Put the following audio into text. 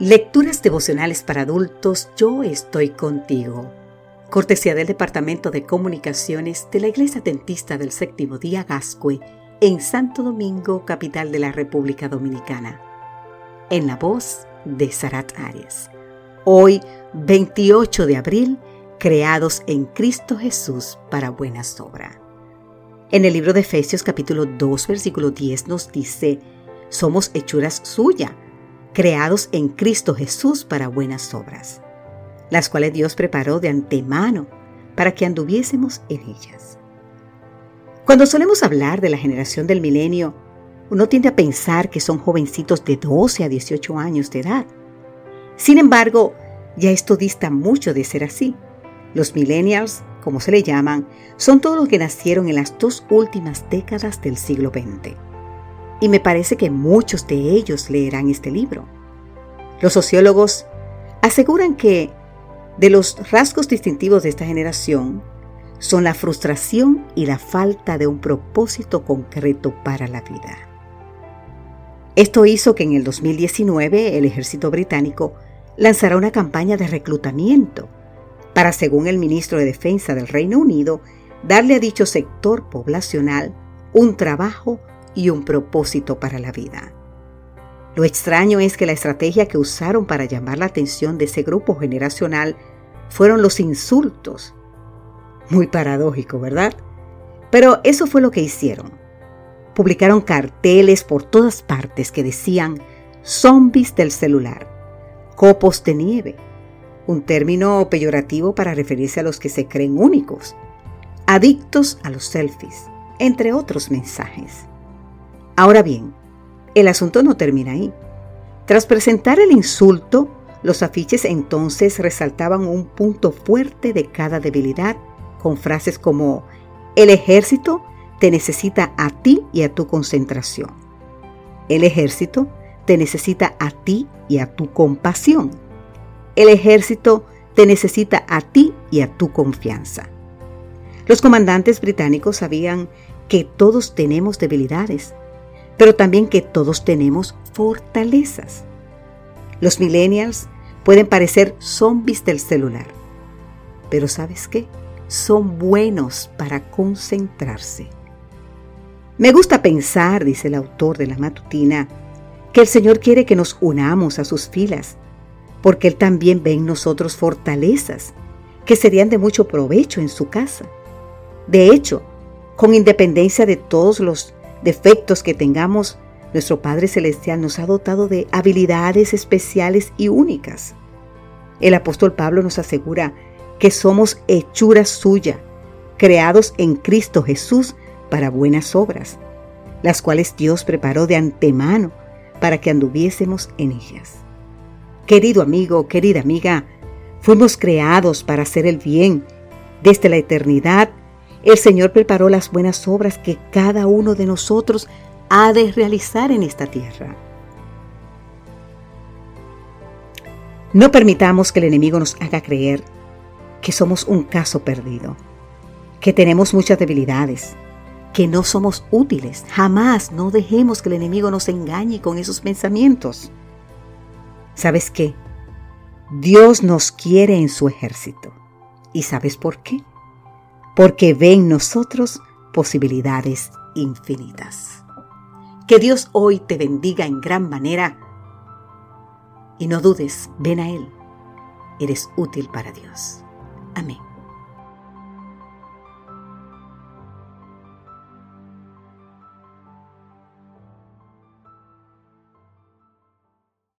Lecturas devocionales para adultos, yo estoy contigo. Cortesía del Departamento de Comunicaciones de la Iglesia Dentista del Séptimo Día Gascue en Santo Domingo, capital de la República Dominicana. En la voz de Sarat Arias. Hoy, 28 de abril, creados en Cristo Jesús para buenas obras. En el libro de Efesios capítulo 2, versículo 10 nos dice, somos hechuras suyas creados en Cristo Jesús para buenas obras, las cuales Dios preparó de antemano para que anduviésemos en ellas. Cuando solemos hablar de la generación del milenio, uno tiende a pensar que son jovencitos de 12 a 18 años de edad. Sin embargo, ya esto dista mucho de ser así. Los millennials, como se le llaman, son todos los que nacieron en las dos últimas décadas del siglo XX y me parece que muchos de ellos leerán este libro. Los sociólogos aseguran que de los rasgos distintivos de esta generación son la frustración y la falta de un propósito concreto para la vida. Esto hizo que en el 2019 el ejército británico lanzara una campaña de reclutamiento para, según el ministro de Defensa del Reino Unido, darle a dicho sector poblacional un trabajo y un propósito para la vida. Lo extraño es que la estrategia que usaron para llamar la atención de ese grupo generacional fueron los insultos. Muy paradójico, ¿verdad? Pero eso fue lo que hicieron. Publicaron carteles por todas partes que decían zombies del celular, copos de nieve, un término peyorativo para referirse a los que se creen únicos, adictos a los selfies, entre otros mensajes. Ahora bien, el asunto no termina ahí. Tras presentar el insulto, los afiches entonces resaltaban un punto fuerte de cada debilidad con frases como el ejército te necesita a ti y a tu concentración. El ejército te necesita a ti y a tu compasión. El ejército te necesita a ti y a tu confianza. Los comandantes británicos sabían que todos tenemos debilidades pero también que todos tenemos fortalezas. Los millennials pueden parecer zombies del celular, pero ¿sabes qué? Son buenos para concentrarse. Me gusta pensar, dice el autor de la matutina, que el Señor quiere que nos unamos a sus filas, porque Él también ve en nosotros fortalezas que serían de mucho provecho en su casa. De hecho, con independencia de todos los defectos que tengamos, nuestro Padre Celestial nos ha dotado de habilidades especiales y únicas. El apóstol Pablo nos asegura que somos hechura suya, creados en Cristo Jesús para buenas obras, las cuales Dios preparó de antemano para que anduviésemos en ellas. Querido amigo, querida amiga, fuimos creados para hacer el bien. Desde la eternidad el Señor preparó las buenas obras que cada uno de nosotros ha de realizar en esta tierra. No permitamos que el enemigo nos haga creer que somos un caso perdido, que tenemos muchas debilidades, que no somos útiles. Jamás no dejemos que el enemigo nos engañe con esos pensamientos. ¿Sabes qué? Dios nos quiere en su ejército. ¿Y sabes por qué? Porque ve en nosotros posibilidades infinitas. Que Dios hoy te bendiga en gran manera y no dudes, ven a Él. Eres útil para Dios. Amén.